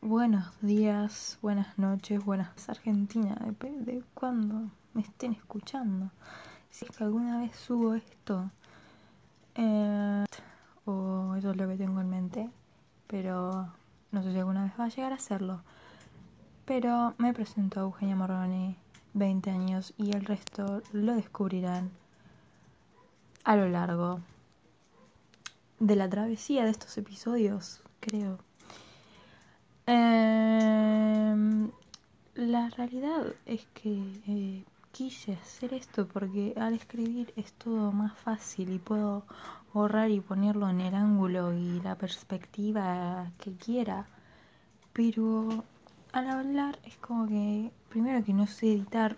Buenos días, buenas noches, buenas Argentina, depende de cuándo me estén escuchando. Si es que alguna vez subo esto, eh, o eso es lo que tengo en mente, pero no sé si alguna vez va a llegar a hacerlo. Pero me presento a Eugenia Morrone, 20 años, y el resto lo descubrirán a lo largo de la travesía de estos episodios, creo. Em, la realidad es que eh, quise hacer esto porque al escribir es todo más fácil y puedo borrar y ponerlo en el ángulo y la perspectiva que quiera. Pero al hablar es como que primero que no sé editar.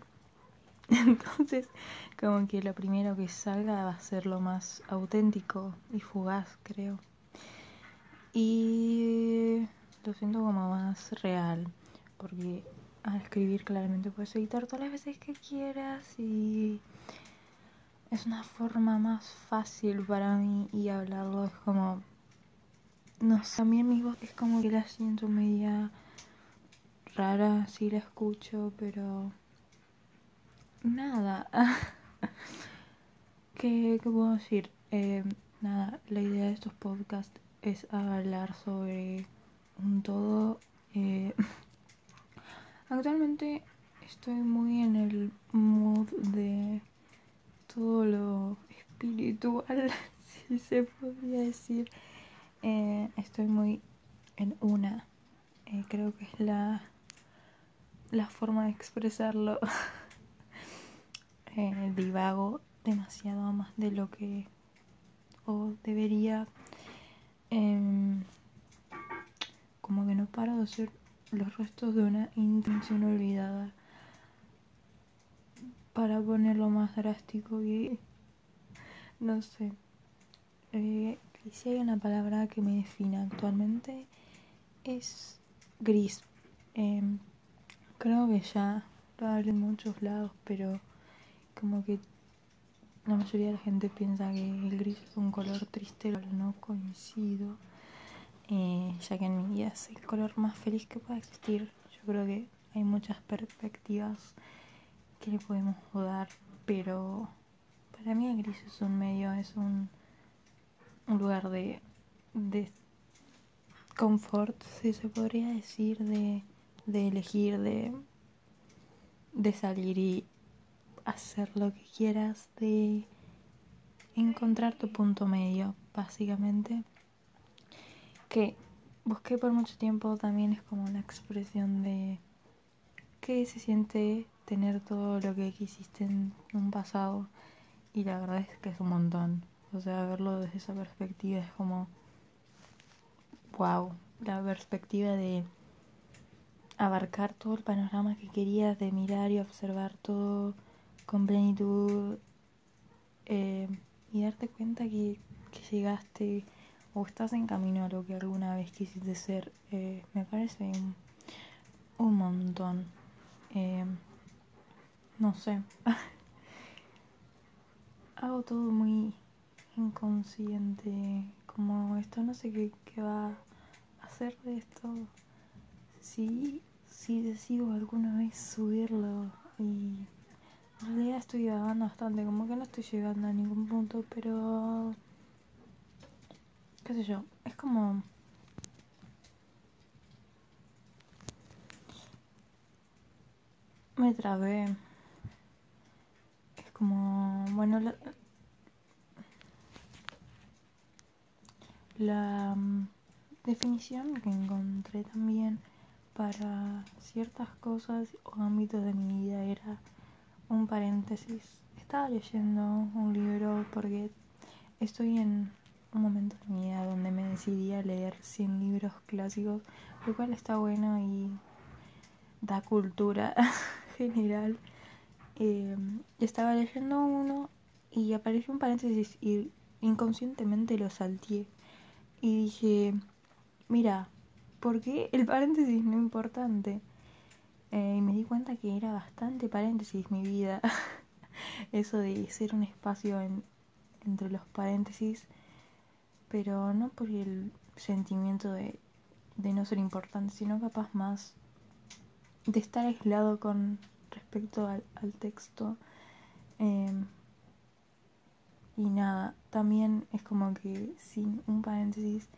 Entonces como que lo primero que salga va a ser lo más auténtico y fugaz, creo. Y lo siento como más real, porque al escribir claramente puedes editar todas las veces que quieras y es una forma más fácil para mí y hablarlo es como no sé, también mi voz es como que la siento media rara si la escucho, pero nada. ¿Qué, ¿Qué, puedo decir? Eh, nada, la idea de estos podcasts es hablar sobre un todo. Eh, actualmente estoy muy en el mood de todo lo espiritual, si se podría decir. Eh, estoy muy en una. Eh, creo que es la, la forma de expresarlo. divago demasiado más de lo que o debería. Como que no paro de ser los restos de una intención olvidada. Para ponerlo más drástico y no sé. Eh, si hay una palabra que me define actualmente es gris. Em, creo que ya lo hablé en muchos lados, pero como que la mayoría de la gente piensa que el gris es un color triste, pero no coincido. Eh, ya que en mi vida es el color más feliz que pueda existir. Yo creo que hay muchas perspectivas que le podemos dar, pero para mí el gris es un medio, es un, un lugar de, de confort, si se podría decir, de, de elegir, de, de salir y hacer lo que quieras, de encontrar tu punto medio, básicamente que busqué por mucho tiempo también es como una expresión de qué se siente tener todo lo que quisiste en un pasado y la verdad es que es un montón. O sea, verlo desde esa perspectiva es como wow, la perspectiva de abarcar todo el panorama que querías, de mirar y observar todo con plenitud eh, y darte cuenta que, que llegaste o estás en camino a lo que alguna vez quisiste ser, eh, me parece un, montón. Eh, no sé. Hago todo muy inconsciente. Como esto, no sé qué, va a hacer de esto. Si, si decido alguna vez subirlo y en realidad estoy grabando bastante, como que no estoy llegando a ningún punto, pero qué sé yo, es como... Me trabé. Es como, bueno, la, la mm, definición que encontré también para ciertas cosas o ámbitos de mi vida era un paréntesis. Estaba leyendo un libro porque estoy en un momento en mi vida donde me decidí a leer 100 libros clásicos, lo cual está bueno y da cultura general. Eh, estaba leyendo uno y apareció un paréntesis y inconscientemente lo salté. Y dije, mira, ¿por qué el paréntesis no importante? Eh, y me di cuenta que era bastante paréntesis mi vida. Eso de ser un espacio en, entre los paréntesis pero no por el sentimiento de de no ser importante, sino capaz más de estar aislado con respecto al, texto. Em, y nada, también es como que sin un paréntesis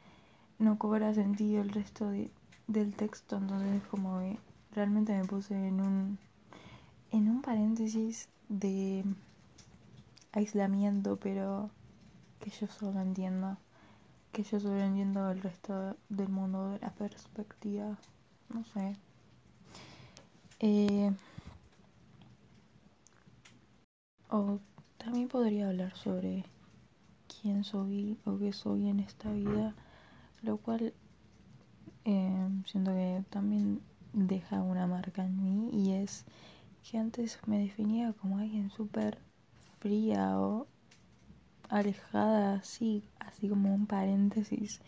no cobra sentido el resto de, del texto, entonces es como que realmente me puse en un en un paréntesis de aislamiento, pero que yo solo entiendo, que yo solo entiendo el resto del mundo de la perspectiva, no sé. Eh, o también podría hablar sobre quién soy o qué soy en esta vida, lo cual eh, siento que también deja una marca en mí y es que antes me definía como alguien súper fría o alejada, así, así como un paréntesis.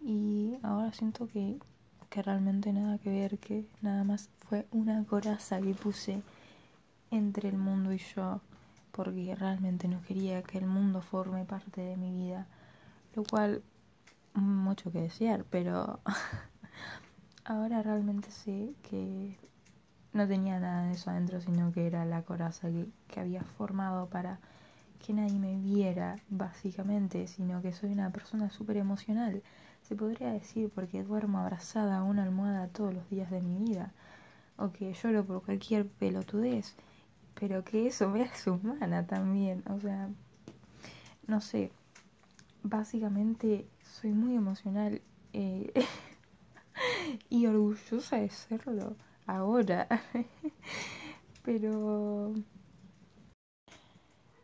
Y ahora siento que, que realmente nada que ver, que nada más fue una coraza que puse entre el mundo y yo, porque realmente no quería que el mundo forme parte de mi vida, lo cual mucho que desear, pero ahora realmente sé que no tenía nada de eso adentro, sino que era la coraza que, que había formado para que nadie me viera, básicamente, sino que soy una persona súper emocional. Se podría decir porque duermo abrazada a una almohada todos los días de mi vida, o que lloro por cualquier pelotudez, pero que eso me hace humana también, o sea, no sé, básicamente soy muy emocional eh, y orgullosa de serlo ahora. Pero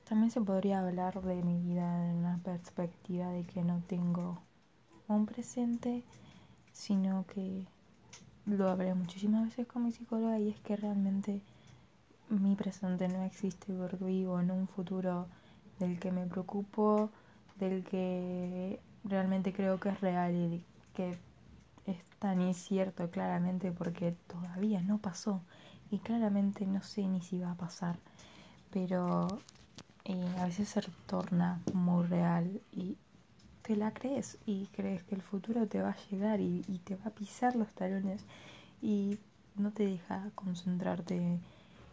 también se podría hablar de mi vida en una perspectiva de que no tengo un presente, sino que lo hablé muchísimas veces con mi psicóloga y es que realmente mi presente no existe porque vivo en un futuro del que me preocupo, del que realmente creo que es real y que es tan incierto claramente porque todavía no pasó y claramente no sé ni si va a pasar, pero a veces se torna muy real y te la crees y crees que el futuro te va a llegar y, te va a pisar los talones y no te deja concentrarte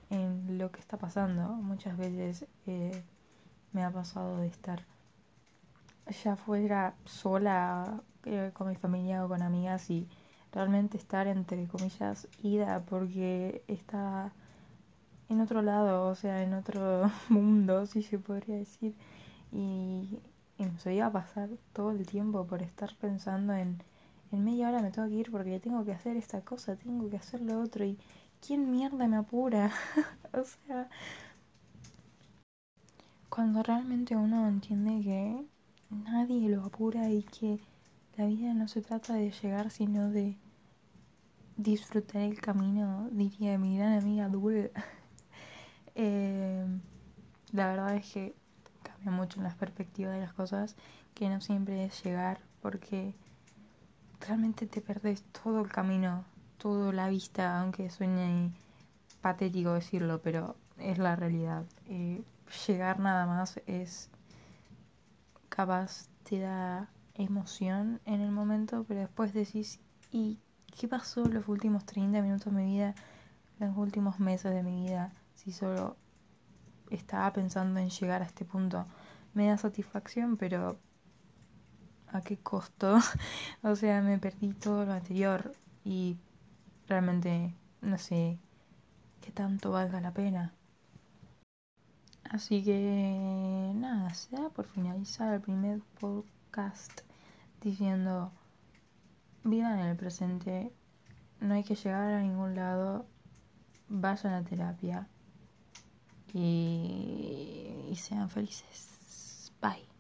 en lo que está pasando. Muchas veces eh, me ha pasado de estar ya fuera sola eh, con mi familia o con amigas y realmente estar entre comillas ida porque está en otro lado, o sea, en otro mundo, si se podría decir. Y, y se iba a pasar todo el tiempo por estar pensando en, en media hora me tengo que ir porque tengo que hacer esta cosa, tengo que hacer lo otro y ¿quién mierda me apura? o sea, cuando realmente uno entiende que nadie lo apura y que la vida no se trata de llegar, sino de disfrutar el camino, diría mi gran amiga Dul. Eh, la verdad es que cambia mucho en las perspectivas de las cosas, que no siempre es llegar, porque realmente te perdes todo el camino, toda la vista, aunque suene patético decirlo, pero es la realidad. Eh, llegar nada más es capaz te da emoción en el momento, pero después decís, ¿y qué pasó los últimos 30 minutos de mi vida, los últimos meses de mi vida, si solo estaba pensando en llegar a este punto? Me da satisfacción, pero ¿a qué costo? o sea, me perdí todo lo anterior y realmente no sé qué tanto valga la pena. Así que nada, se da por finalizar el primer podcast diciendo, vivan en el presente, no hay que llegar a ningún lado, vayan a terapia y, sean felices. Bye.